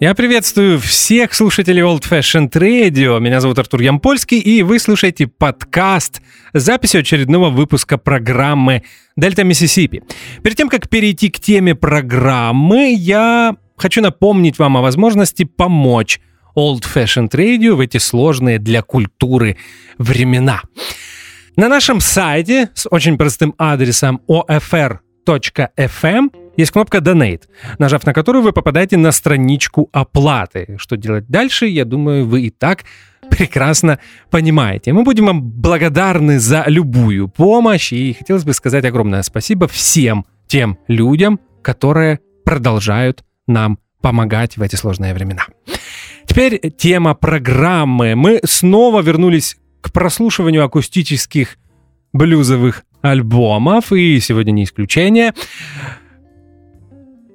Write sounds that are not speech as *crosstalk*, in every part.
Я приветствую всех слушателей Old Fashioned Radio. Меня зовут Артур Ямпольский, и вы слушаете подкаст с записью очередного выпуска программы «Дельта Миссисипи». Перед тем, как перейти к теме программы, я хочу напомнить вам о возможности помочь Old Fashioned Radio в эти сложные для культуры времена. На нашем сайте с очень простым адресом ofr.fm есть кнопка Donate, нажав на которую вы попадаете на страничку оплаты. Что делать дальше, я думаю, вы и так прекрасно понимаете. Мы будем вам благодарны за любую помощь, и хотелось бы сказать огромное спасибо всем тем людям, которые продолжают нам помогать в эти сложные времена. Теперь тема программы. Мы снова вернулись к прослушиванию акустических блюзовых альбомов, и сегодня не исключение.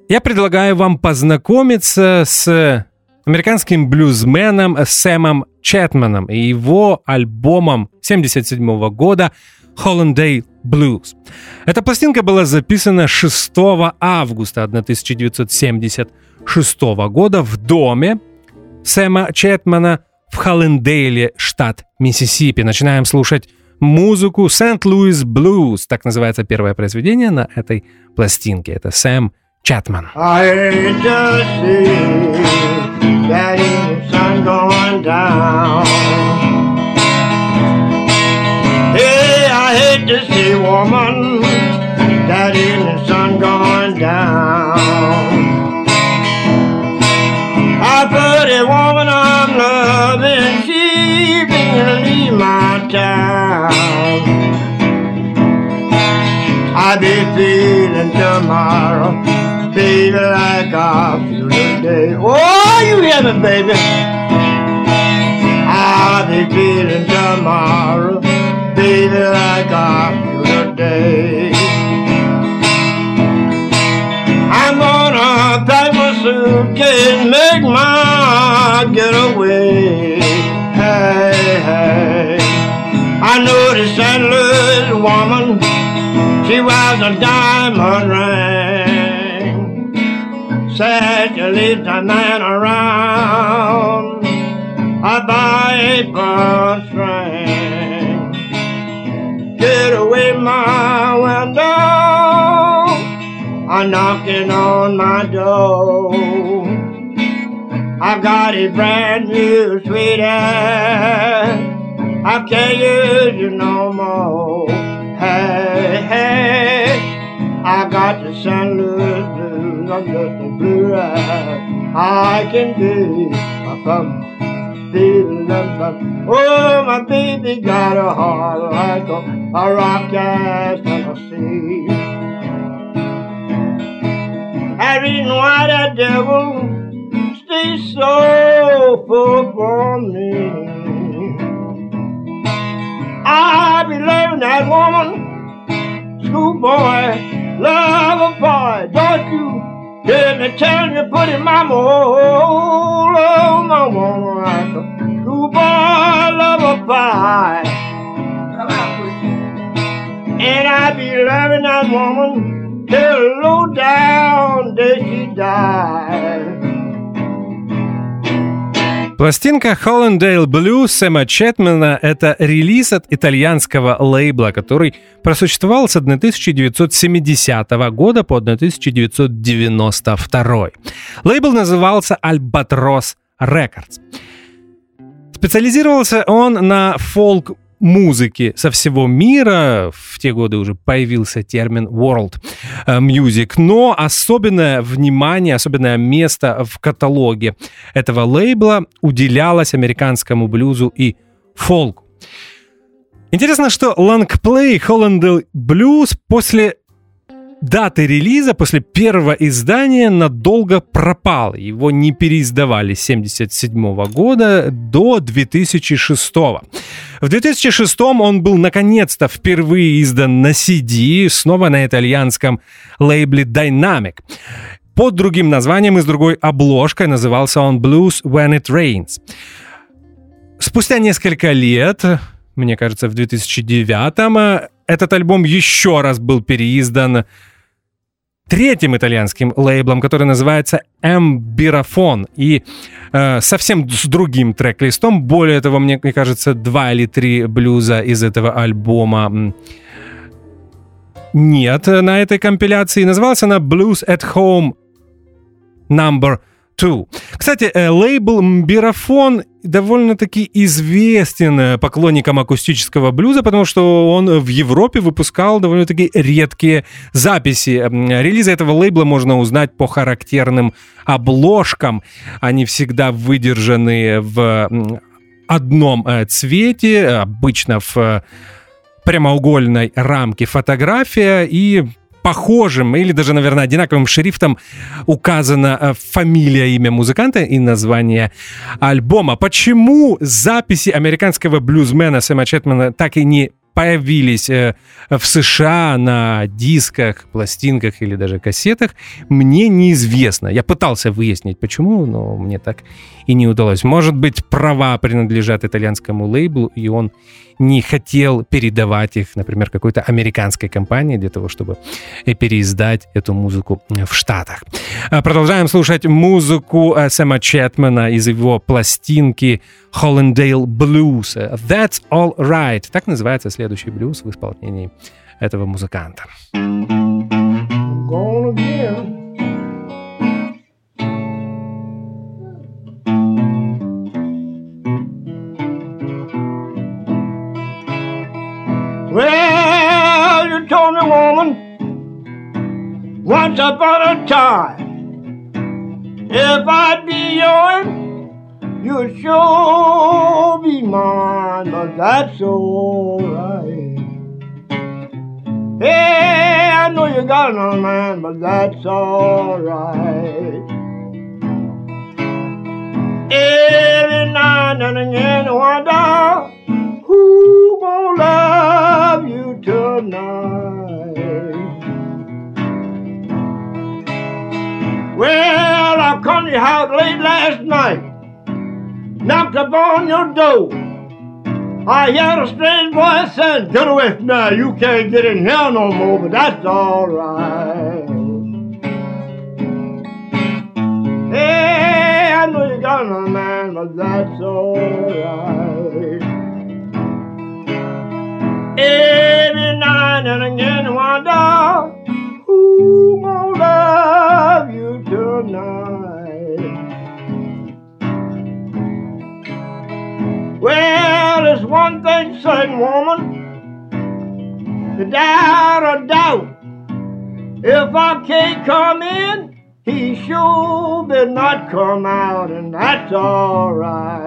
Я предлагаю вам познакомиться с американским блюзменом Сэмом Чэтманом и его альбомом 1977 года Hollandale Blues. Эта пластинка была записана 6 августа 1976 года в доме Сэма Чэтмана в Холлендейле, штат Миссисипи. Начинаем слушать музыку Сент-Луис Блюз. Так называется первое произведение на этой пластинке. Это Сэм Chapman. I hate to see daddy's sun going down. Hey, I hate to see woman, daddy and the sun going down. I put a woman I'm loving, she been leave my town. I be feeling tomorrow baby, like I feel today. Oh, you hear me, baby? I'll be feeling tomorrow, baby, like I feel today. I'm gonna pack my suitcase, make my getaway. Hey, hey. I know the St. Louis woman, she wears a diamond ring said you leave the man around. I buy a bus train. Get away my window. I'm knocking on my door. I got a brand new sweetheart. I can't use you no more. Hey, hey, I got the St. Louis blues. I'm just blue eyes I can be a bum, feeling bum. Oh, my baby got a heart like a, a rock as Tennessee. I reason why that devil stays so full for me. I be loving that woman, schoolboy, love a boy, don't you? Let me tell you, put in my mold, oh, my woman, like a true boy, pie. And I be loving that woman till low down day she died. Пластинка Hollandale Blue Сэма Четмена — это релиз от итальянского лейбла, который просуществовал с 1970 года по 1992. Лейбл назывался Albatross Records. Специализировался он на фолк музыки со всего мира. В те годы уже появился термин world music. Но особенное внимание, особенное место в каталоге этого лейбла уделялось американскому блюзу и фолку. Интересно, что лонгплей Hollandale Blues после даты релиза после первого издания надолго пропал. Его не переиздавали с 1977 года до 2006. В 2006 он был наконец-то впервые издан на CD, снова на итальянском лейбле Dynamic. Под другим названием и с другой обложкой назывался он Blues When It Rains. Спустя несколько лет, мне кажется, в 2009 этот альбом еще раз был переиздан третьим итальянским лейблом, который называется Эмбирафон. И э, совсем с другим трек-листом. Более того, мне, мне кажется, два или три блюза из этого альбома нет на этой компиляции. Называлась она Blues at Home Number 2. Кстати, э, лейбл Мбирафон довольно-таки известен э, поклонникам акустического блюза, потому что он в Европе выпускал довольно-таки редкие записи. Релизы этого лейбла можно узнать по характерным обложкам. Они всегда выдержаны в одном э, цвете, обычно в прямоугольной рамке фотография и похожим или даже, наверное, одинаковым шрифтом указана э, фамилия, имя музыканта и название альбома. Почему записи американского блюзмена Сэма Четмана так и не появились э, в США на дисках, пластинках или даже кассетах, мне неизвестно. Я пытался выяснить, почему, но мне так и не удалось. Может быть, права принадлежат итальянскому лейблу, и он не хотел передавать их, например, какой-то американской компании для того, чтобы переиздать эту музыку в Штатах. А, продолжаем слушать музыку э, Сэма Четмана из его пластинки Hollandale Blues. That's All Right. Так называется следующий блюз в исполнении этого музыканта. Gonna once upon a time, if I'd be yours, you'd sure be mine, but that's alright. Hey, I know you got another man, but that's alright. Every night and again, I wonder who gonna love you tonight? Well, I come to your house late last night, knocked upon your door. I heard a strange voice saying, Get away from now, you can't get in here no more, but that's all right. Hey, I know you got another man, but that's all right. Every night and again, wonder who gonna love you tonight. Well, there's one thing certain, woman, without a doubt. If I can't come in, he sure did not come out, and that's alright.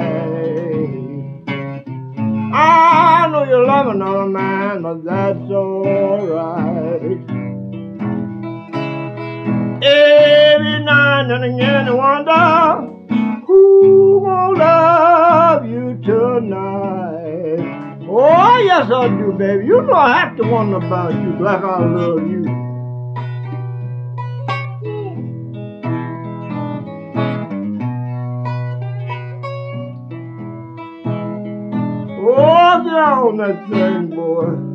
I know you love another man, but that's alright. Every night and again I wonder who will love you tonight. Oh, yes I do, baby. You know I have to wonder about you like I love you. Oh, on that thing, boy.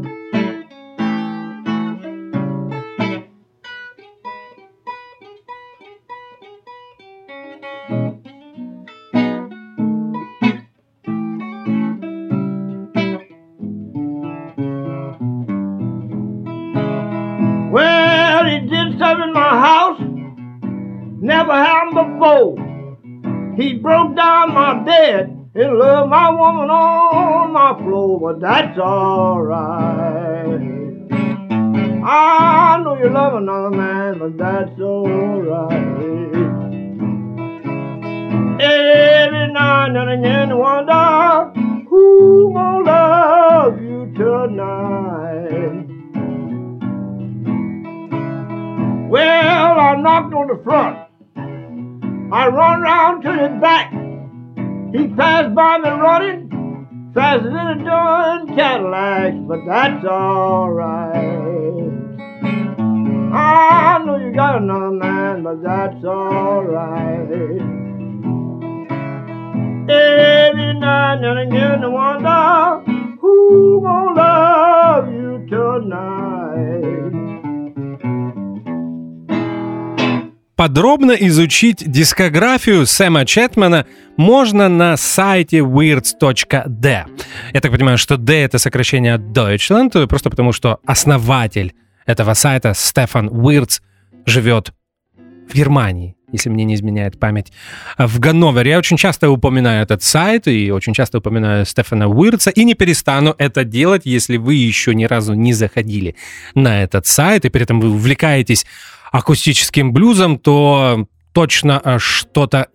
And love my woman on my floor, but that's alright. I know you love another man, but that's alright. Every night and again, I wonder who gonna love you tonight. Well, I knocked on the front. I run round to the back. He passed by me running faster than a doing Cadillac, but that's alright. I know you got another man, but that's alright. Every night and again, I wonder who gonna love you tonight. Подробно изучить дискографию Сэма Четмана можно на сайте weirds.d. Я так понимаю, что D — это сокращение от Deutschland, просто потому что основатель этого сайта Стефан Уиртс живет в Германии, если мне не изменяет память, в Ганновере. Я очень часто упоминаю этот сайт и очень часто упоминаю Стефана Уиртса, и не перестану это делать, если вы еще ни разу не заходили на этот сайт, и при этом вы увлекаетесь акустическим блюзом, то точно э, что-то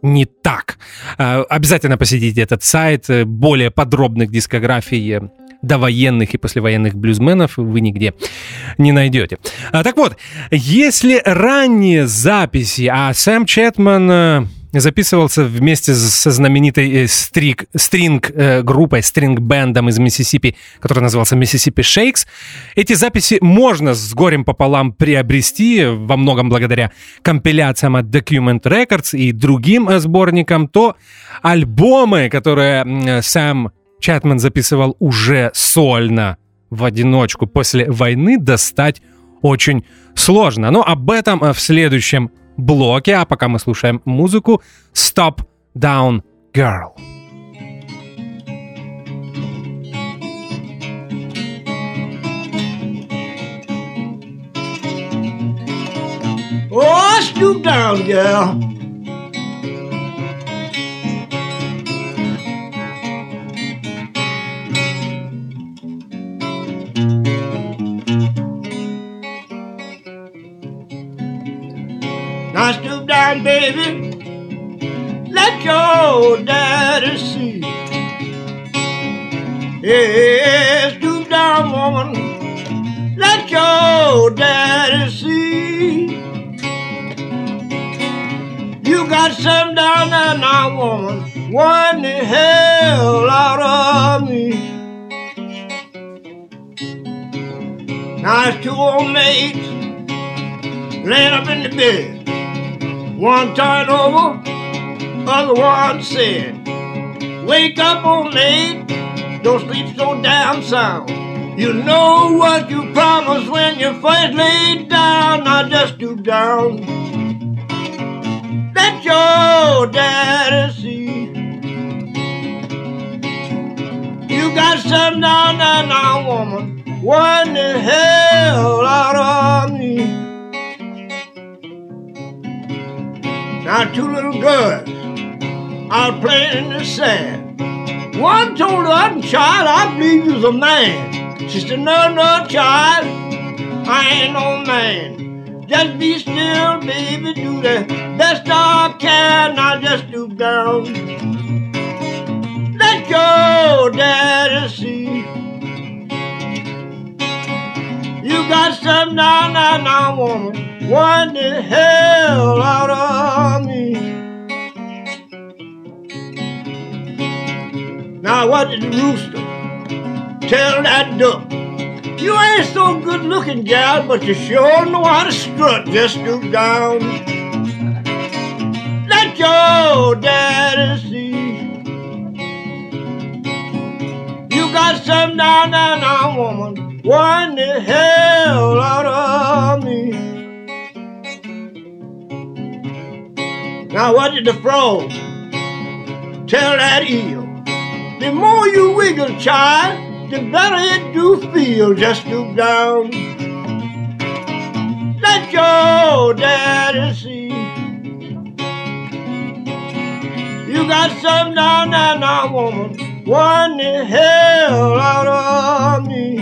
не так. Э, обязательно посетите этот сайт. Более подробных дискографий довоенных и послевоенных блюзменов вы нигде не найдете. Так вот, если ранние записи, а Сэм Четман э, записывался вместе со знаменитой стрик, стринг-группой, э, стринг-бендом из Миссисипи, который назывался Миссисипи Шейкс. Эти записи можно с горем пополам приобрести, во многом благодаря компиляциям от Document Records и другим э, сборникам, то альбомы, которые Сэм Чатман записывал уже сольно в одиночку после войны, достать очень сложно. Но об этом э, в следующем блоке, а пока мы слушаем музыку Stop Down Girl. Oh, stoop down, girl. Baby. Let your daddy see. Yeah, stoop down, woman. Let your daddy see. You got some down there now, woman. One the hell out of me. Now it's two old maids laying up in the bed. One turned over, other one said, Wake up, old maid, don't sleep so damn sound. You know what you promised when you first laid down, now just do down. Let your daddy see. You got some down there now, woman. What the hell out of me? Now, two little girls out playing in the sand. One told the other child, I believe you's a man. She said, No, no, child, I ain't no man. Just be still, baby, do the best I can. I just do down. Let your daddy see. You got some down there now, woman. What the hell What did the rooster tell that duck? You ain't so good looking, gal, but you sure know how to strut. Just stoop down. Let your daddy see. You got some down there now, woman. What the hell out of me? Now what did the frog tell that eel? The more you wiggle, child, the better it do feel. Just stoop down. Let your daddy see. You got some down there now, woman. One the hell out of me.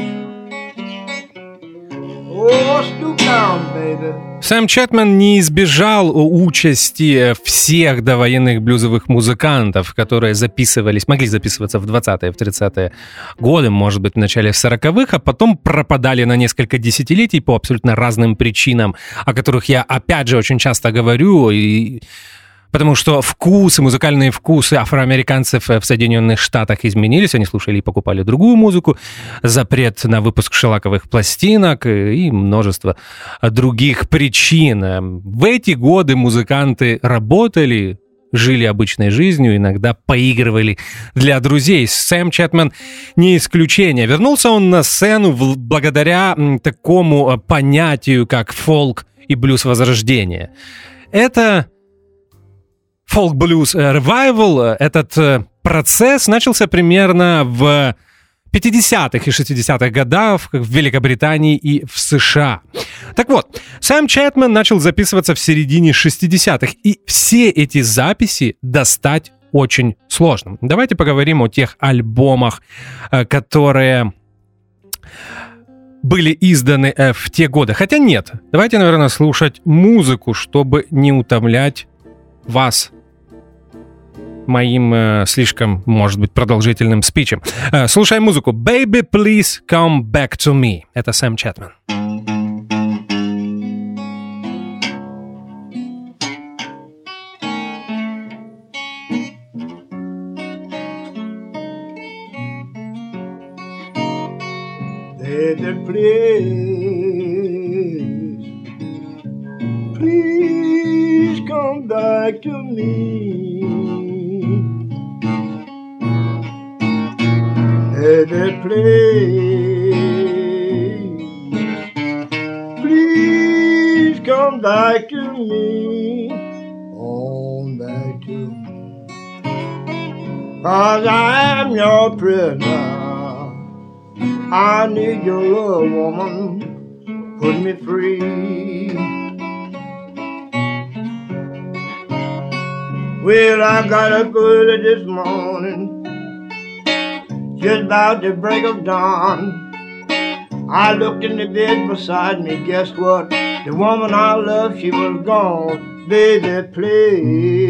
Oh, stoop down, baby. Сэм Чэтман не избежал участи всех довоенных блюзовых музыкантов, которые записывались, могли записываться в 20-е, в 30-е годы, может быть, в начале 40-х, а потом пропадали на несколько десятилетий по абсолютно разным причинам, о которых я, опять же, очень часто говорю, и потому что вкусы, музыкальные вкусы афроамериканцев в Соединенных Штатах изменились, они слушали и покупали другую музыку, запрет на выпуск шелаковых пластинок и множество других причин. В эти годы музыканты работали, жили обычной жизнью, иногда поигрывали для друзей. Сэм Чатман не исключение. Вернулся он на сцену благодаря такому понятию, как фолк и блюз возрождения. Это фолк-блюз ревайвал, э, этот э, процесс начался примерно в 50-х и 60-х годах в Великобритании и в США. Так вот, Сэм Чэтман начал записываться в середине 60-х, и все эти записи достать очень сложно. Давайте поговорим о тех альбомах, э, которые были изданы в те годы. Хотя нет, давайте, наверное, слушать музыку, чтобы не утомлять вас моим э, слишком, может быть, продолжительным спичем. Э, слушаем музыку. Baby, please come back to me. Это Сэм Чатман. Please, please come back to me. Baby, please, come back to me, on back to me, cause I am your prisoner. I need your love, woman, put me free. Well, I got up early this morning just about the break of dawn. I looked in the bed beside me, guess what? The woman I love, she was gone. Baby, please,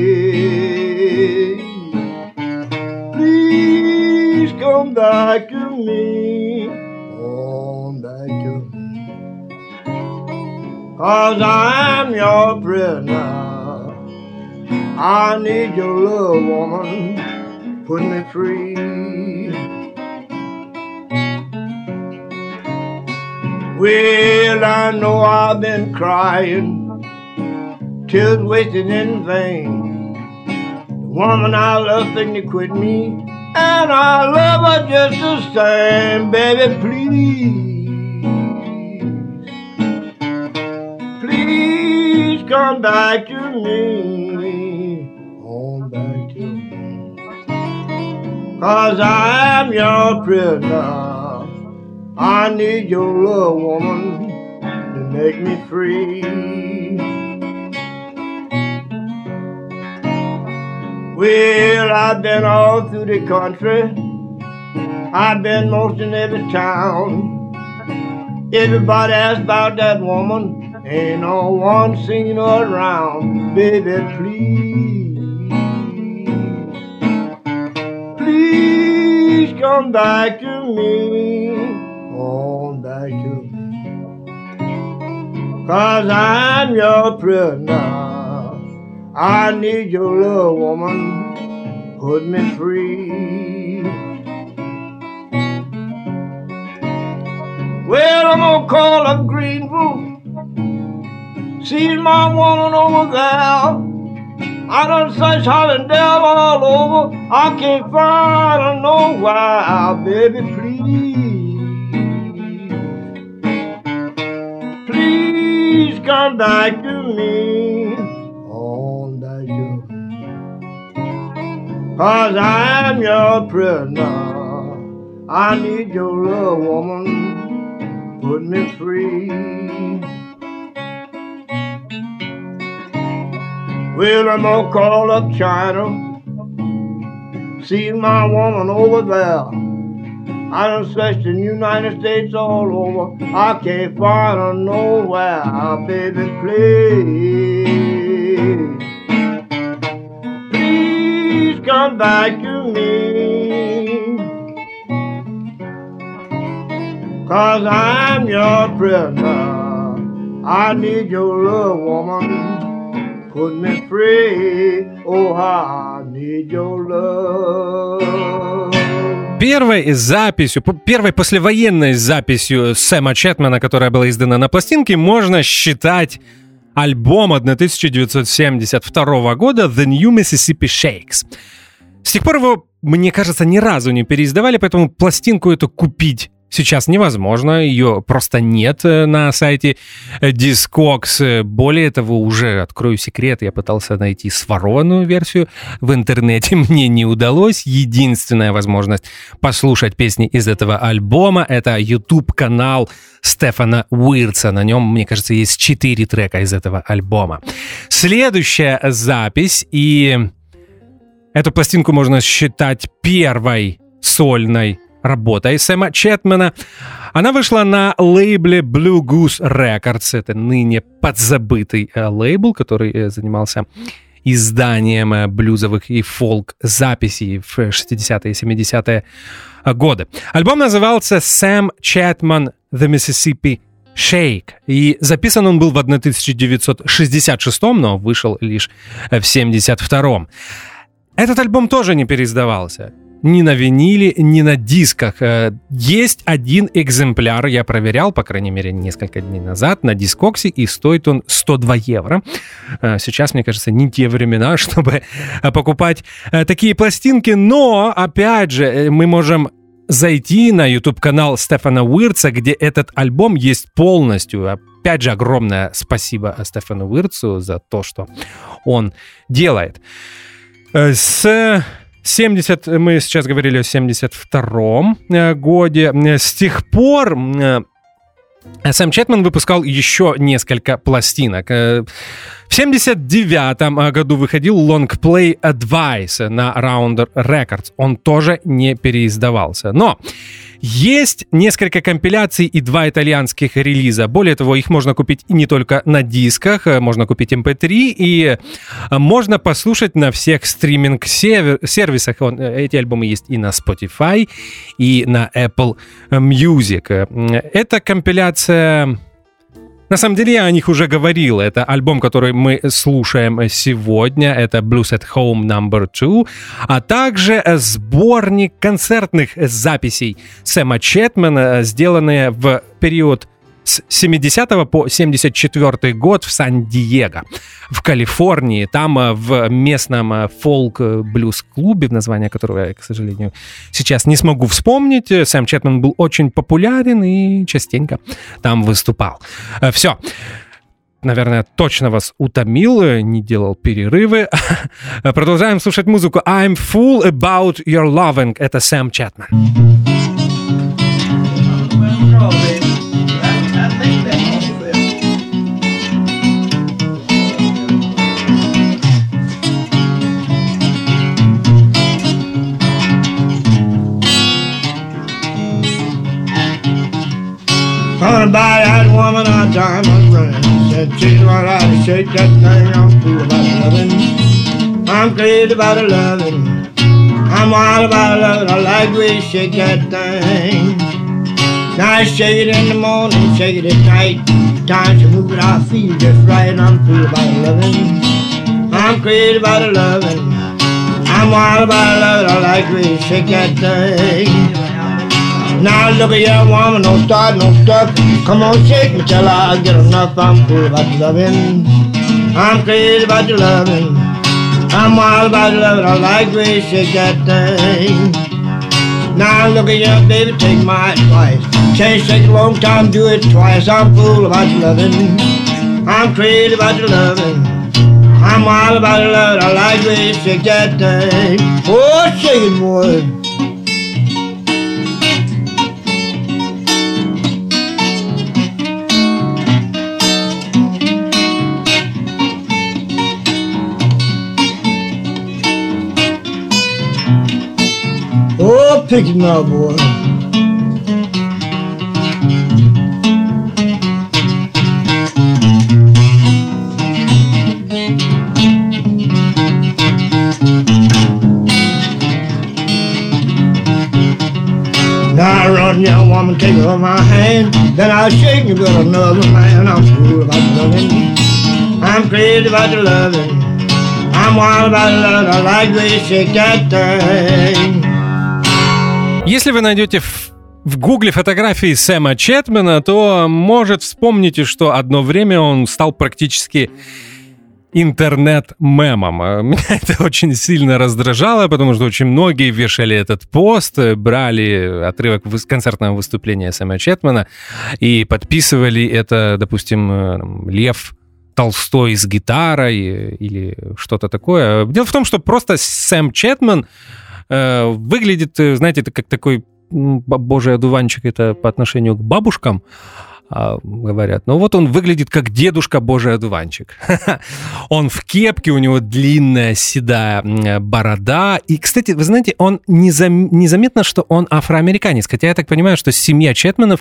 please come back to me. Come back to me. Cause I'm your prisoner. I need your love, woman. Put me free. Well, I know I've been crying, tears wasted in vain. The woman I love to quit me, and I love her just the same, baby. Please, please come back to me, come back to me, cause I'm your prisoner. I need your love, woman, to make me free. Well, I've been all through the country. I've been most in every town. Everybody asks about that woman. Ain't no one seen her around. Baby, please. Please come back to me on back to me. Cause I'm your prisoner. I need your love, woman. Put me free. Well, I'm gonna call up Greenville. See my woman over there. I done searched Hollandale all over. I can't find her nowhere, baby, come back to me. On back to. Cause I'm your prisoner. I need your love, woman. Put me free. Well, I'm gonna call up China. See my woman over there. I done searched the United States all over. I can't find her nowhere, baby, please. Please come back to me. Cause I'm your prisoner. I need your love, woman. Put me free. Oh, I need your love. Первой записью, первой послевоенной записью Сэма Четмана, которая была издана на пластинке, можно считать альбом 1972 года The New Mississippi Shakes. С тех пор его, мне кажется, ни разу не переиздавали, поэтому пластинку эту купить сейчас невозможно, ее просто нет э, на сайте Discogs. Более того, уже открою секрет, я пытался найти сворованную версию в интернете, *laughs* мне не удалось. Единственная возможность послушать песни из этого альбома — это YouTube-канал Стефана Уирца. На нем, мне кажется, есть четыре трека из этого альбома. Следующая запись, и эту пластинку можно считать первой сольной работой Сэма Четмана. Она вышла на лейбле Blue Goose Records. Это ныне подзабытый э, лейбл, который э, занимался изданием э, блюзовых и фолк-записей в 60-е и 70-е годы. Альбом назывался «Sam Chatman The Mississippi Shake. И записан он был в 1966, но вышел лишь в 72 Этот альбом тоже не переиздавался ни на виниле, ни на дисках. Э, есть один экземпляр, я проверял, по крайней мере, несколько дней назад, на дискоксе, и стоит он 102 евро. Э, сейчас, мне кажется, не те времена, *laughs* чтобы э, покупать такие пластинки, но, опять же, мы можем зайти на YouTube-канал Стефана Уирца, где этот альбом есть полностью. Опять же, огромное спасибо Стефану Уирцу за то, что он делает. С 70, мы сейчас говорили о 72-м э, годе. С тех пор э, Сэм Четман выпускал еще несколько пластинок. Э, в 79 году выходил лонгплей Advice на Rounder Records. Он тоже не переиздавался. Но есть несколько компиляций и два итальянских релиза. Более того, их можно купить не только на дисках, э, можно купить MP3 эм и э, можно послушать на всех стриминг-сервисах. Э, эти альбомы есть и на Spotify, и на Apple Music. Эта компиляция на самом деле я о них уже говорил. Это альбом, который мы слушаем сегодня. Это Blues at Home Number 2. А также сборник концертных записей Сэма Четмана, сделанные в период с 70 по 74 год в Сан-Диего, в Калифорнии. Там э, в местном э, фолк-блюз-клубе, в название которого я, к сожалению, сейчас не смогу вспомнить, э, Сэм Четман был очень популярен и частенько там выступал. Все наверное, точно вас утомил, не делал перерывы. *laughs* Продолжаем слушать музыку I'm Full About Your Loving. Это Сэм Чатман. Gonna buy that woman a diamond ring. Said she's right out to shake that thing. I'm fool about loving. I'm crazy about loving. I'm wild about loving. I like you shake that thing. Now shake it in the morning, shake it at night. Times you move it, I feel just right. I'm fool about loving. I'm crazy about loving. I'm wild about loving. I like you shake that thing. Now look at your woman, no start, no stuff. Come on, shake me till I get enough. I'm cool about your loving. I'm crazy about your loving. I'm wild about your loving. I like the you shake that thing. Now look at your baby, take my advice. Change take a long time, do it twice. I'm cool about your loving. I'm crazy about your loving. I'm wild about your loving. I like the you shake that thing. Oh, shake it, boy. pick him up, boy. Now I run down woman, take her my hand, then I shake you with another man. I'm fool about loving, I'm crazy about the loving, I'm wild about the loving. I like the way you shake that thing. Если вы найдете в в гугле фотографии Сэма Четмена, то, может, вспомните, что одно время он стал практически интернет-мемом. А Меня *laughs* это очень сильно раздражало, потому что очень многие вешали этот пост, брали отрывок выс- концертного выступления Сэма Четмана и подписывали это, допустим, э, Лев Толстой с гитарой или что-то такое. Дело в том, что просто Сэм Четман э, выглядит, э, знаете, это как такой божий одуванчик, это по отношению к бабушкам, а, говорят. Но вот он выглядит как дедушка божий одуванчик. *laughs* Он в кепке, у него длинная седая м, борода. И, кстати, вы знаете, он незам- незаметно, что он афроамериканец. Хотя я так понимаю, что семья Четманов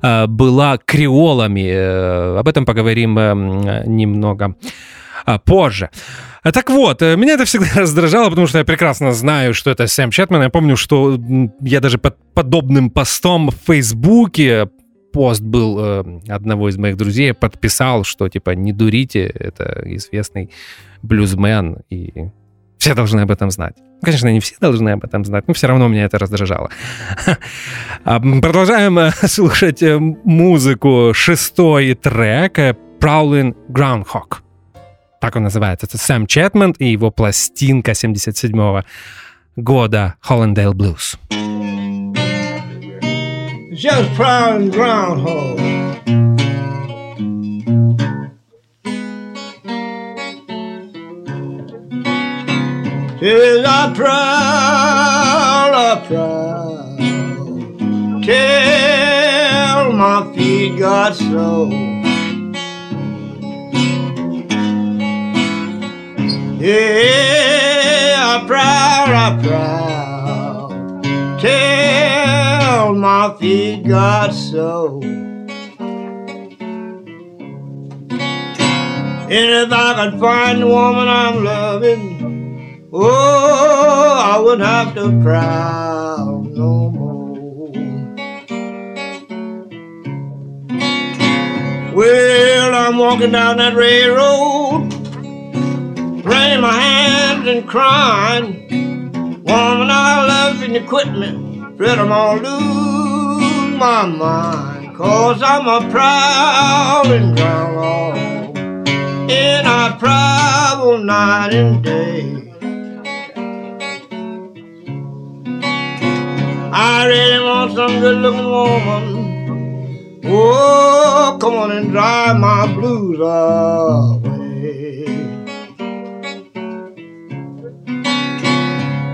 э, была креолами. Э, Об этом поговорим э, немного а, позже. А, Так вот, э, меня это всегда *laughs* раздражало, потому что я прекрасно знаю, что это Сэм Четман. Я помню, что я даже под подобным постом в Фейсбуке пост был э, одного из моих друзей, подписал, что типа не дурите, это известный блюзмен, и все должны об этом знать. Ну, Конечно, не все должны об этом знать, но все равно меня это раздражало. *laughs* Продолжаем э, *laughs* слушать э, музыку. Шестой трек э, Prowling Groundhog. Так он называется. Это Сэм Четман и его пластинка 77 года Hollandale Blues. Just prowling groundhog. Till I prowl, I prowl, till my feet got slow. Yeah, I prowl, till my feet got so. And if I could find the woman I'm loving, oh, I wouldn't have to prowl no more. Well, I'm walking down that railroad, wringing my hands and crying. Woman I love and you quit me, afraid I'm gonna lose my mind. Cause I'm a prowling groundhog, and I prowl night and day. I really want some good looking woman. Oh, come on and drive my blues away.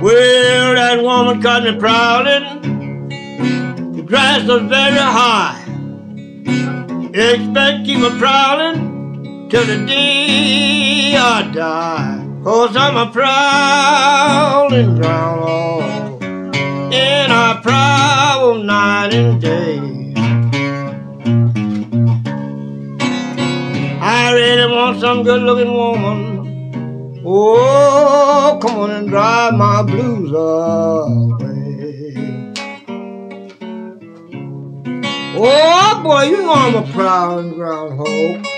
Well, that woman caught me prowling. The grass was very high. Expect keep a prowling till the day I die. Oh, Cause I'm a prowling groundhog. And I prowl night and day. I really want some good looking woman. Oh, come on and drive my blues away. Oh boy, you know I'm a prowling groundhog.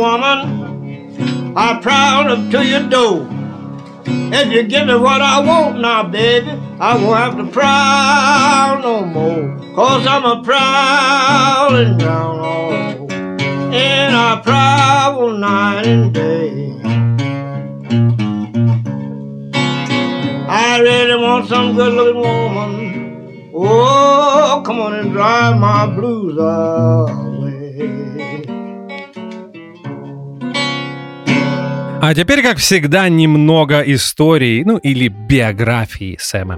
Woman. I prowled up to your door. If you give me what I want now, baby, I won't have to prowl no more. Cause I'm a prowling groundhog. And I prowl night and day. I really want some good looking woman. Oh, come on and drive my blues away. А теперь, как всегда, немного истории, ну или биографии Сэма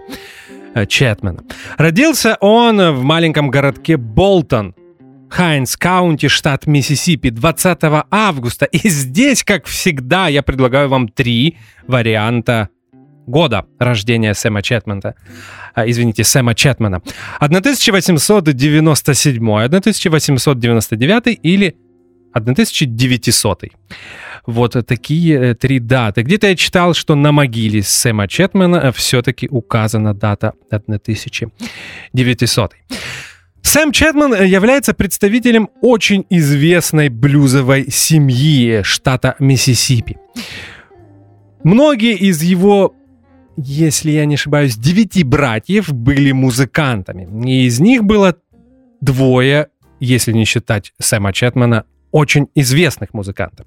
э, Чэтмена. Родился он в маленьком городке Болтон, Hinds County, штат Миссисипи, 20 августа. И здесь, как всегда, я предлагаю вам три варианта года рождения Сэма Чэтмента. А, извините, Сэма Чэтмена. 1897, 1899 или 1900. Вот такие э, три даты. Где-то я читал, что на могиле Сэма Четмена все-таки указана дата 1900. Сэм Чэтман является представителем очень известной блюзовой семьи штата Миссисипи. Многие из его, если я не ошибаюсь, девяти братьев были музыкантами. И из них было двое, если не считать Сэма Чэтмана, очень известных музыкантов.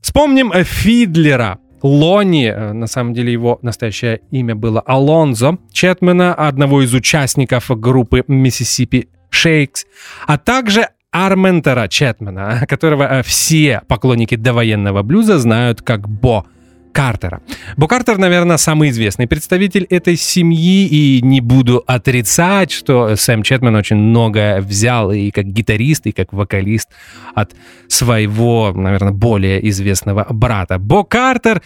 Вспомним Фидлера, Лони, э, на самом деле его настоящее имя было Алонзо Четмена, одного из участников группы Mississippi Shakes, а также Арментера Четмена, *laughs* которого э, все поклонники довоенного блюза знают как Бо – Картера. Бо Картер, наверное, самый известный представитель этой семьи, и не буду отрицать, что Сэм Четман очень многое взял и как гитарист, и как вокалист от своего, наверное, более известного брата. Бо Картер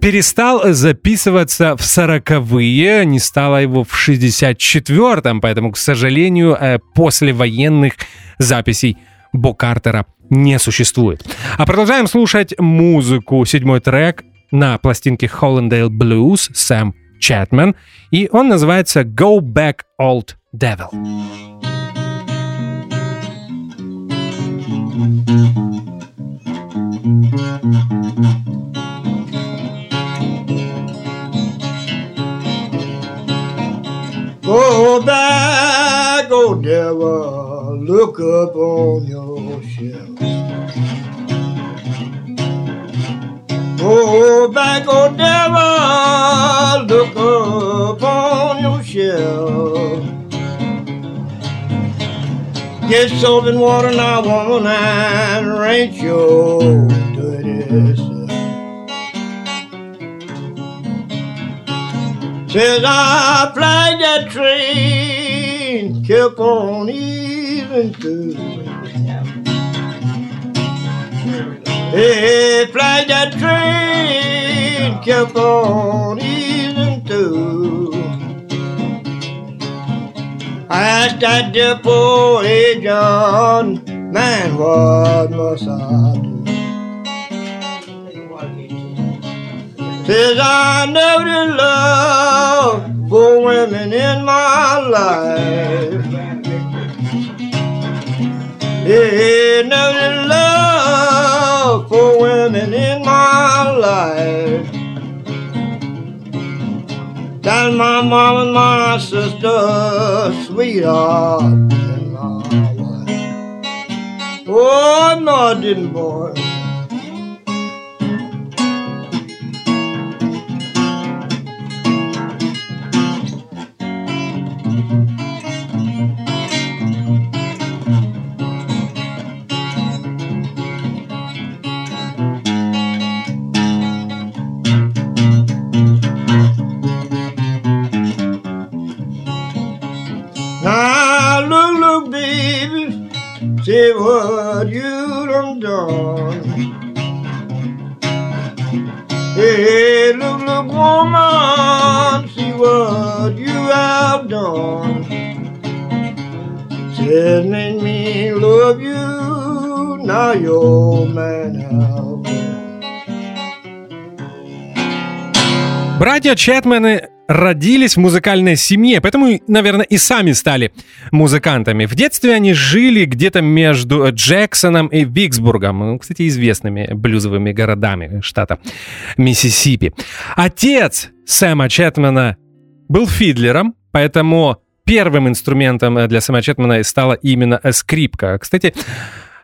перестал записываться в сороковые, не стало его в 64-м, поэтому, к сожалению, э, после военных записей Бо Картера не существует. А продолжаем слушать музыку. Седьмой трек на пластинке Hollandale Blues Сэм Чатман, и он называется Go Back Old Devil. Go back, old devil, look up on your shelf. Go back, oh devil, look upon your shelf. Get soap and water now, woman, and rinse your dirty self. Says I flagged that train, kept on even through. Hey, fly that train kept on easing through. I asked that depot agent, man, what must I do? Says I never love for women in my life. Yeah, never love for women in my life. That's my mom and my sister, sweetheart, and my wife. Oh, didn't, boy. Made me love you, now your man out. Братья Четмены родились в музыкальной семье, поэтому, наверное, и сами стали музыкантами. В детстве они жили где-то между Джексоном и Виксбургом, ну, кстати, известными блюзовыми городами штата Миссисипи. Отец Сэма Четмана был фидлером, поэтому первым инструментом для Сэма Четмана стала именно скрипка. Кстати,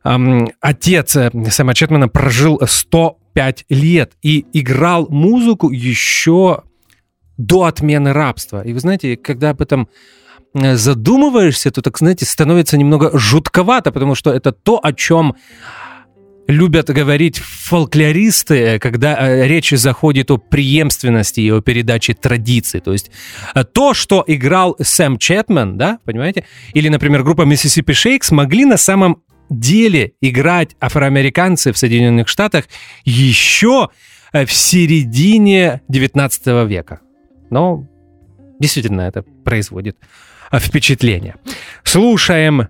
отец Сэма Четмана прожил 105 лет и играл музыку еще до отмены рабства. И вы знаете, когда об этом э, задумываешься, то, так знаете, становится немного жутковато, потому что это то, о чем любят говорить фольклористы, когда э, речь заходит о преемственности и о передаче традиций. То есть э, то, что играл Сэм Чэтман, да, понимаете, или, например, группа Mississippi Shakes могли на самом деле играть афроамериканцы в Соединенных Штатах еще э, в середине 19 века. Но действительно это производит впечатление. Слушаем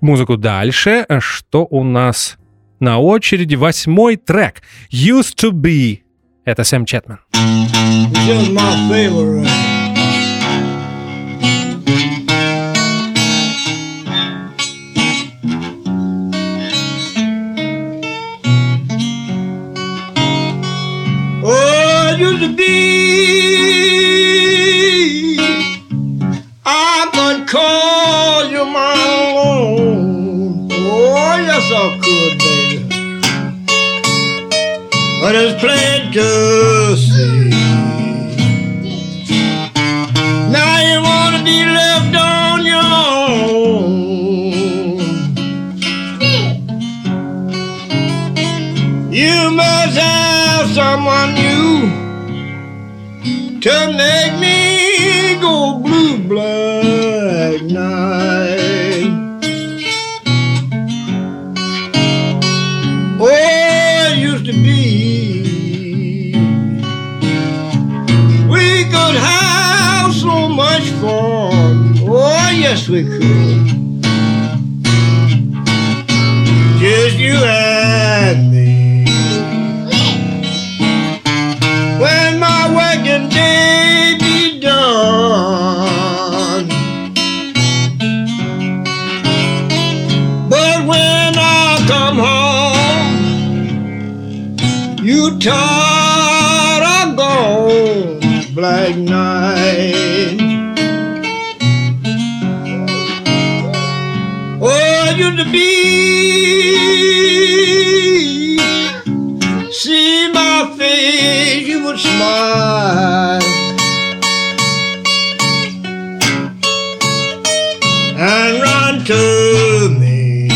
музыку дальше. Что у нас на очереди? Восьмой трек. Used to be. Это Сэм Чэтман. Just my favorite. Oh, it used to be. I could call you my own. Oh, yes, I could, baby. But it's plain to see. Now you wanna be left on your own. You must have someone new to make Yes, we could. Just you and me. When my working day be done. But when I come home, you tired of gone black face, you would smile. And run to me.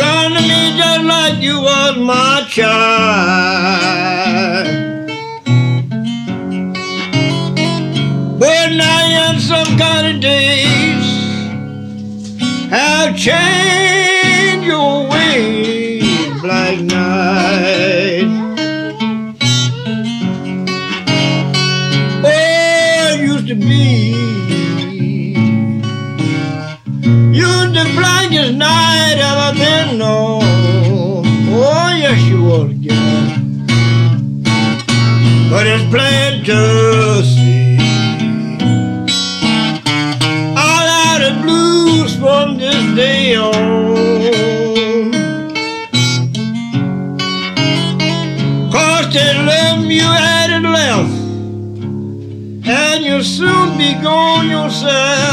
Run to me just like you was my child. But now some kind of days have changed see. All out of blues from this day on. Cause they love you had it left. And you'll soon be gone yourself,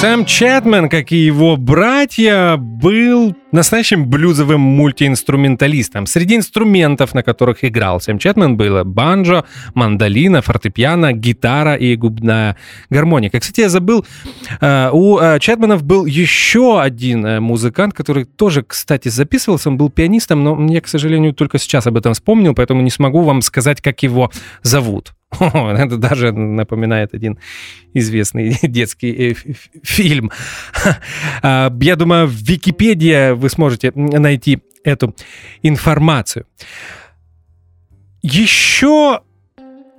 Сэм Чатман, как и его братья, был настоящим блюзовым мультиинструменталистом. Среди инструментов, на которых играл Сэм Чатман, было банджо, мандолина, фортепиано, гитара и губная гармоника. Кстати, я забыл, э, у э, Чатманов был еще один э, музыкант, который тоже, кстати, записывался, он был пианистом, но я, к сожалению, только сейчас об этом вспомнил, поэтому не смогу вам сказать, как его зовут. Это даже напоминает один известный *laughs* детский э, фильм. *laughs* А, Я думаю, в Википедии вы сможете найти эту информацию. Еще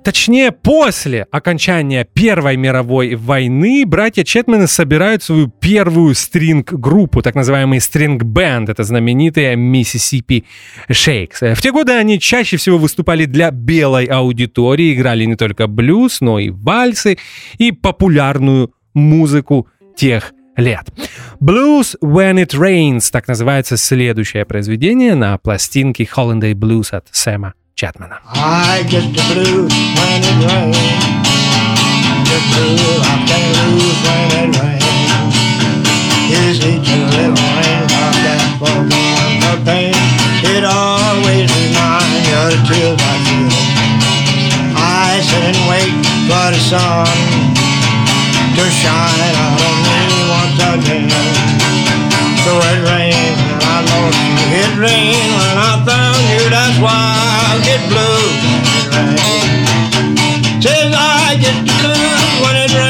Точнее, после окончания Первой мировой войны братья Четмены собирают свою первую стринг-группу, так называемый стринг-бенд, это знаменитые Mississippi Shakes. В те годы они чаще всего выступали для белой аудитории, играли не только блюз, но и вальсы и популярную музыку тех лет. Blues When It Rains, так называется следующее произведение на пластинке Holiday Blues от Сэма Chapmana. I get the blues when it rains. The blue I can lose when it rains. Is it the living of that woman the pain? It always reminds me of the tears I feel. I sit and wait for the sun to shine on me once again. So it rained when I you. It rained when I found you. That's why I get blue it rains. Says I get the blues when it rains.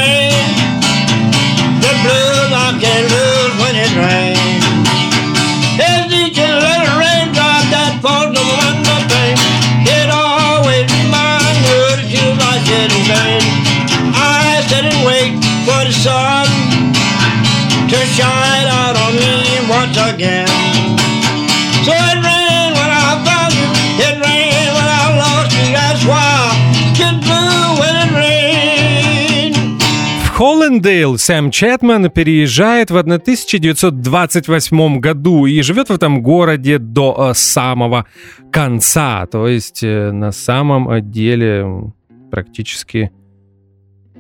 В Холлендейл Сэм Чэтман переезжает в 1928 году и живет в этом городе до э, самого конца, то есть э, на самом деле м, практически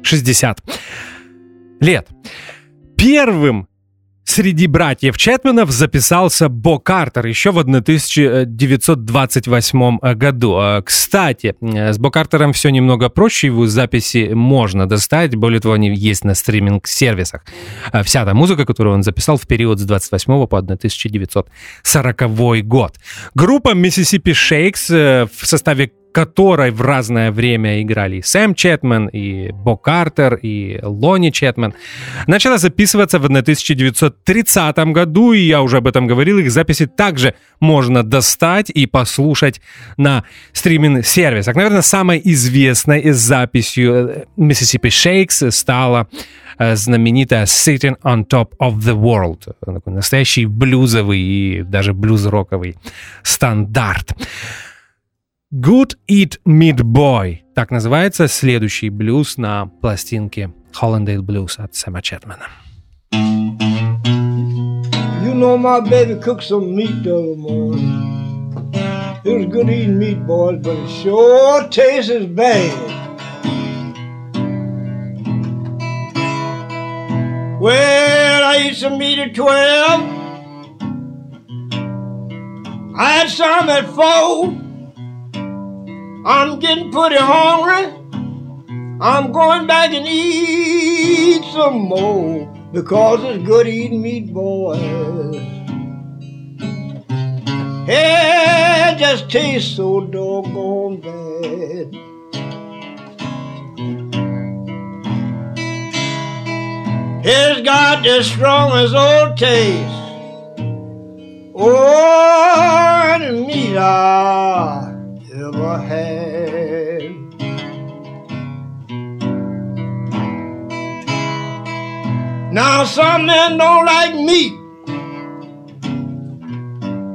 60 лет. Первым среди братьев Чэтменов записался Бо Картер еще в 1928 году. А, Кстати, э, с Бо Картером все немного проще, его записи можно достать, более того, они есть на стриминг-сервисах. А Вся та музыка, которую он записал в период с 28 по 1940 год. Группа Mississippi Shakes, э, в составе которой в разное время играли и Сэм Четман, и Бо Картер, и Лони Четман, начала записываться в 1930 году, и я уже об этом говорил, их записи также можно достать и послушать на стриминг-сервисах. Наверное, самой известной записью э, Mississippi Shakes стала э, знаменитая Sitting on Top of the World. Настоящий блюзовый и даже блюз-роковый стандарт. Good Eat Meat Boy. Так называется следующий блюз на пластинке Hollandale Blues от Сэма Четмана. You know my baby cooked some meat the other morning. It was good eating meat, boys, but it sure tastes bad. Well, I ate some meat at 12. I had some at 4. I'm getting pretty hungry. I'm going back and eat some more because it's good eating meat, boys. It just tastes so doggone bad. It's got the strongest old taste. Oh, the meat I Now some men don't like meat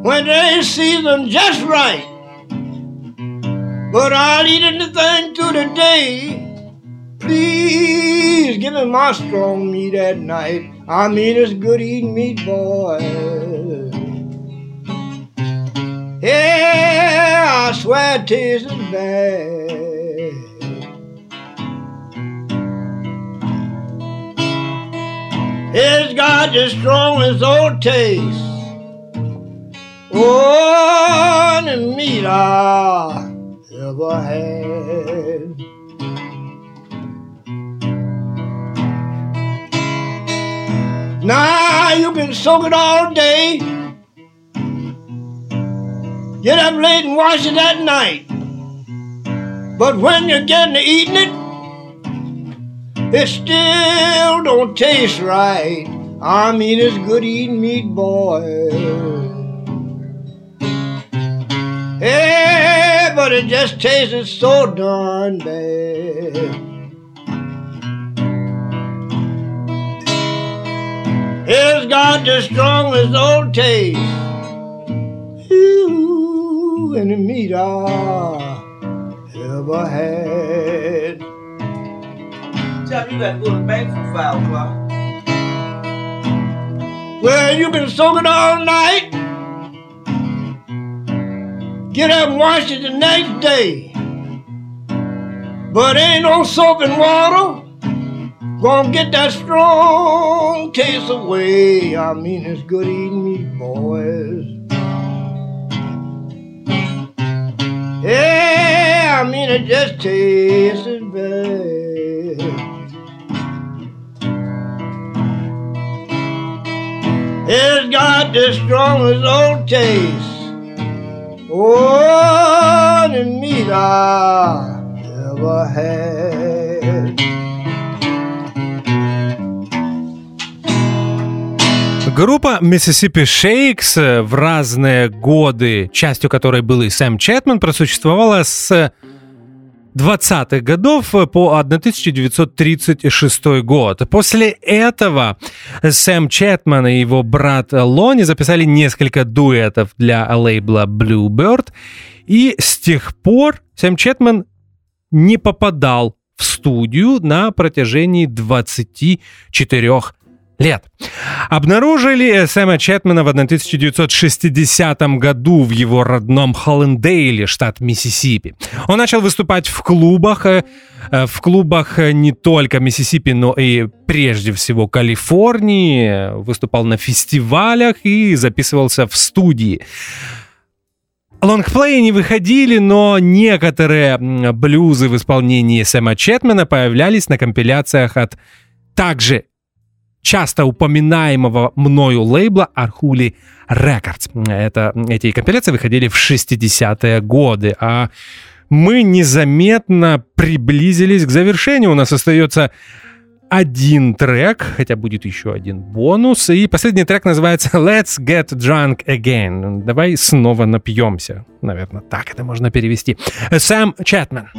when they season just right. But I'll eat anything through the day. Please give me my strong meat at night. I mean, it's good eating meat, boy. Yeah, I swear it tastes bad. It's got the strongest old taste. Oh, the meat I ever had. Now you can soak it all day. Get up late and wash it at night. But when you're getting to eating it, it still don't taste right. I mean, it's good eating meat, boy. Hey, but it just tastes so darn bad. It's got the strongest old taste. Ooh, and meat I ever had. Chap, you gotta go to the bank for five o'clock. Well, you've been soaking all night. Get up and wash it the next day. But ain't no soap and water gonna get that strong taste away. I mean, it's good eating meat, boys. Yeah, I mean, it just tastes as bad. It's got the strongest old taste. Oh, the meat I ever had. Группа Mississippi Shakes в разные годы, частью которой был и Сэм Чэтман, просуществовала с 20-х годов по 1936 год. После этого Сэм Чэтман и его брат Лони записали несколько дуэтов для лейбла Bluebird, и с тех пор Сэм Чэтман не попадал в студию на протяжении 24 лет. Обнаружили Сэма Чэтмана в 1960 году в его родном Холлендейле, штат Миссисипи. Он начал выступать в клубах, э, э, в клубах не только Миссисипи, но и прежде всего Калифорнии, выступал на фестивалях и записывался в студии. Лонгплеи не выходили, но некоторые блюзы в исполнении Сэма Четмена появлялись на компиляциях от также часто упоминаемого мною лейбла Архули Records. Это, эти компиляции выходили в 60-е годы, а мы незаметно приблизились к завершению. У нас остается один трек, хотя будет еще один бонус. И последний трек называется Let's Get Drunk Again. Давай снова напьемся. Наверное, так это можно перевести. Сэм Чатман.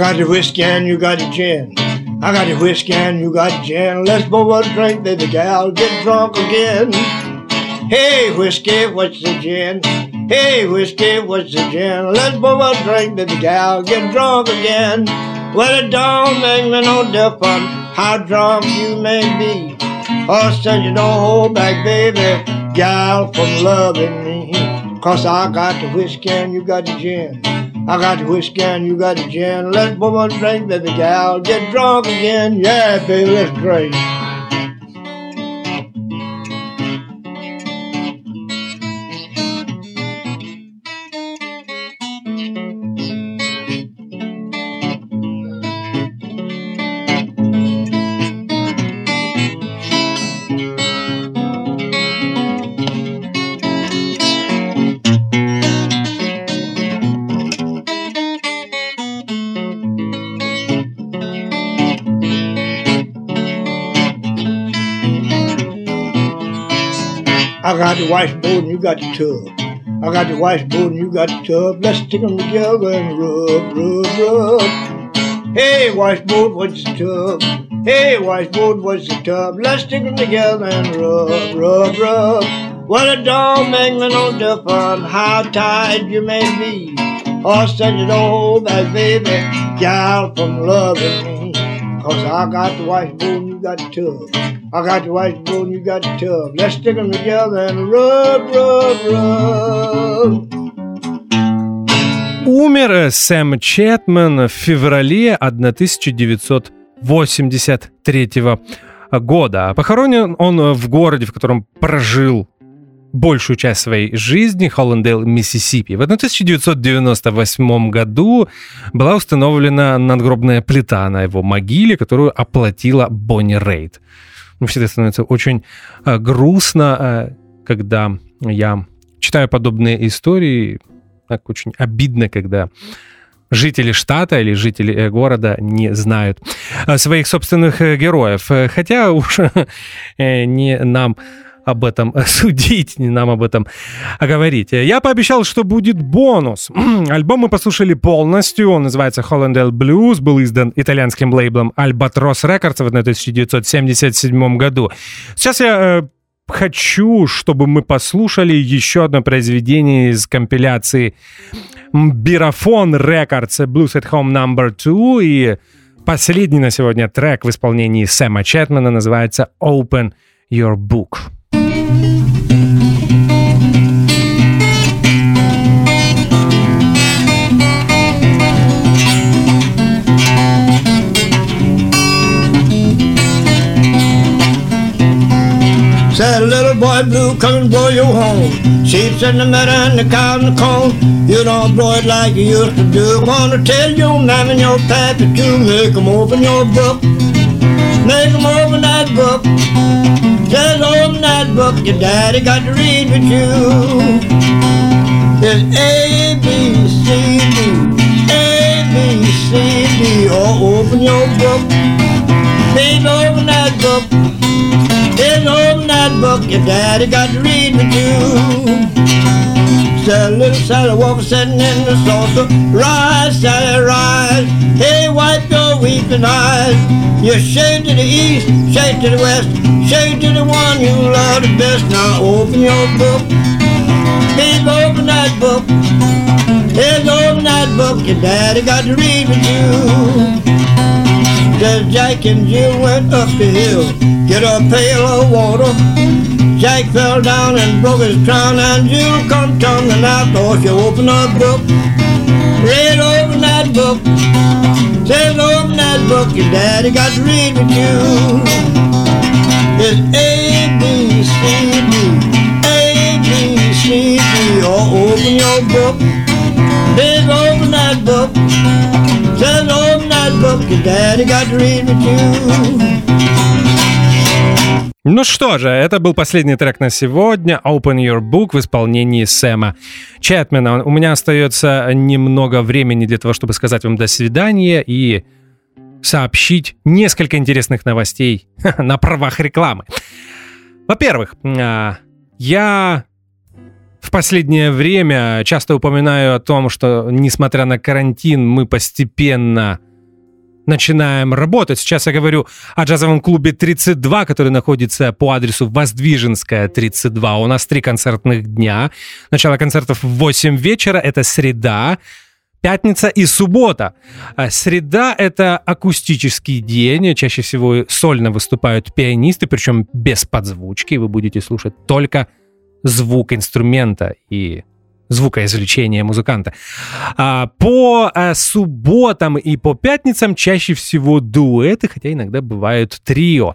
Got the whiskey and you got the gin. I got the whiskey and you got the gin. Let's both drink, baby gal, get drunk again. Hey, whiskey, what's the gin? Hey, whiskey, what's the gin? Let's both drink, baby gal, get drunk again. Well, it don't make me no difference how drunk you may be. Or said you don't hold back, baby, gal, from loving me. Cause I got the whiskey and you got the gin. I got the whiskey and you got the gin. Let's both drink, baby gal. Get drunk again. Yeah, baby, let's drink. Washboard and you got the tub. I got the washboard and you got the tub. Let's stick them together and rub, rub, rub. Hey, washboard, what's the tub? Hey, washboard, what's the tub? Let's stick them together and rub, rub, rub. Well, it don't make no difference how tired you may be. Or you don't hold back, baby, gal, from loving me. Cause I got the washboard and you got the tub. I got the washboard and you got the tub. Let's stick them together and rub, rub, rub. Умер Сэм Четман в феврале 1983 года. Похоронен он в городе, в котором прожил большую часть своей жизни, Холландейл, Миссисипи. В 1998 году была установлена надгробная плита на его могиле, которую оплатила Бонни Рейд. Мне всегда становится очень э, грустно, э, когда я читаю подобные истории. Так очень обидно, когда жители штата или жители э, города не знают своих собственных героев. Хотя уж *laughs* не нам об этом *laughs* судить, не нам об этом говорить. Я пообещал, что будет бонус. *clears throat* Альбом мы послушали полностью, он называется Hollandale Blues, был издан итальянским лейблом Albatross Records в 1977 году. Сейчас я хочу, чтобы мы послушали еще одно произведение из компиляции Бирафон Records Blues at Home Number 2 и последний на сегодня трек в исполнении Сэма Чэтмана называется Open Your Book. Said a little boy blue, come and blow your horn. Sheep's in the meadow and the cow in the corn. You don't blow it like you used to do. Wanna tell your mom and your pappy to make 'em open your book. Make 'em open that book. Says open that book, your daddy got to read with you. It's A, B, C, D. A, B, C, D. Oh, open your book. Please open that book. There's open that book your daddy got to read with you. Said little Sally Walker sitting in the saucer. Rise, Sally, rise. Hey, wipe your weeping eyes. You shade to the east, shade to the west, shade to the one you love the best. Now open your book. Please open that book. There's open that book your daddy got to read with you. Says Jack and Jill went up the hill, get a pail of water. Jack fell down and broke his crown, and Jill come tumbling out. Oh, she opened her book, read over that book. Says open that book, your daddy got to read with you. It's A, B, C, D, A, B, C, D. Oh, open your book, big open that book. Your daddy got read with you. Ну что же, это был последний трек на сегодня Open Your Book в исполнении Сэма Чэтмена. У меня остается немного времени для того, чтобы сказать вам до свидания и сообщить несколько интересных новостей *laughs* на правах рекламы. Во-первых, а, я в последнее время часто упоминаю о том, что несмотря на карантин, мы постепенно начинаем работать. Сейчас я говорю о джазовом клубе 32, который находится по адресу Воздвиженская, 32. У нас три концертных дня. Начало концертов в 8 вечера, это среда, пятница и суббота. А Среда — это акустический день, чаще всего сольно выступают пианисты, причем без подзвучки, вы будете слушать только звук инструмента и звукоизвлечения музыканта. А, по а, субботам и по пятницам чаще всего дуэты, хотя иногда бывают трио.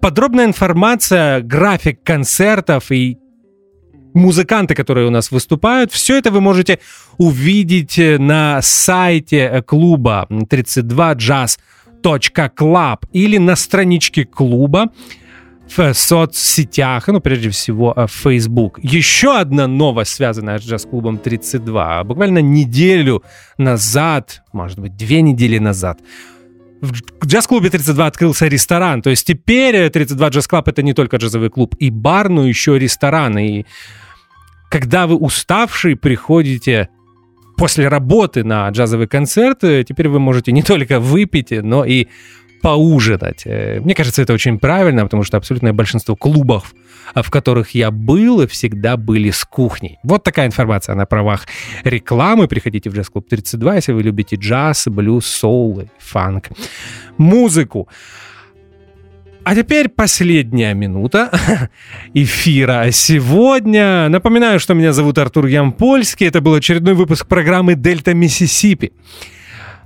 Подробная информация, график концертов и музыканты, которые у нас выступают, все это вы можете увидеть на сайте клуба 32jazz.club или на страничке клуба в соцсетях, ну, прежде всего, в Facebook. Еще одна новость, связанная с джаз-клубом 32. Буквально неделю назад, может быть, две недели назад, в джаз-клубе 32 открылся ресторан. То есть теперь 32 джаз-клуб это не только джазовый клуб и бар, но еще ресторан. И когда вы уставший приходите после работы на джазовый концерт, теперь вы можете не только выпить, но и поужинать. Э, Мне кажется, это очень правильно, потому что абсолютное большинство клубов, а, в которых я был, всегда были с кухней. Вот такая информация на правах рекламы. Приходите в джаз-клуб 32, если вы любите джаз, блюз, соул, фанк, музыку. А теперь последняя минута *laughs* эфира сегодня. Напоминаю, что меня зовут Артур Ямпольский. Это был очередной выпуск программы «Дельта Миссисипи».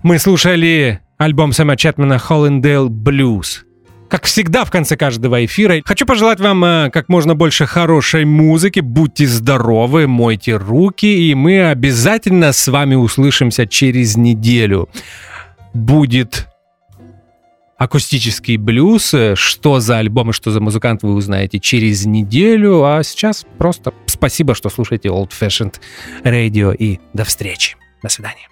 Мы слушали альбом Сэма Чатмана «Холлендейл Блюз». Как всегда в конце каждого эфира, хочу пожелать вам э, как можно больше хорошей музыки, будьте здоровы, мойте руки, и мы обязательно с вами услышимся через неделю. Будет акустический блюз, э, что за альбом и что за музыкант вы узнаете через неделю, а сейчас просто спасибо, что слушаете Old Fashioned Radio и до встречи. До свидания.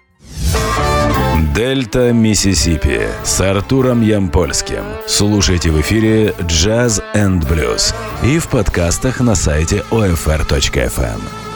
Дельта Миссисипи с Артуром Ямпольским. Слушайте в эфире Jazz and Blues и в подкастах на сайте OFR.FM.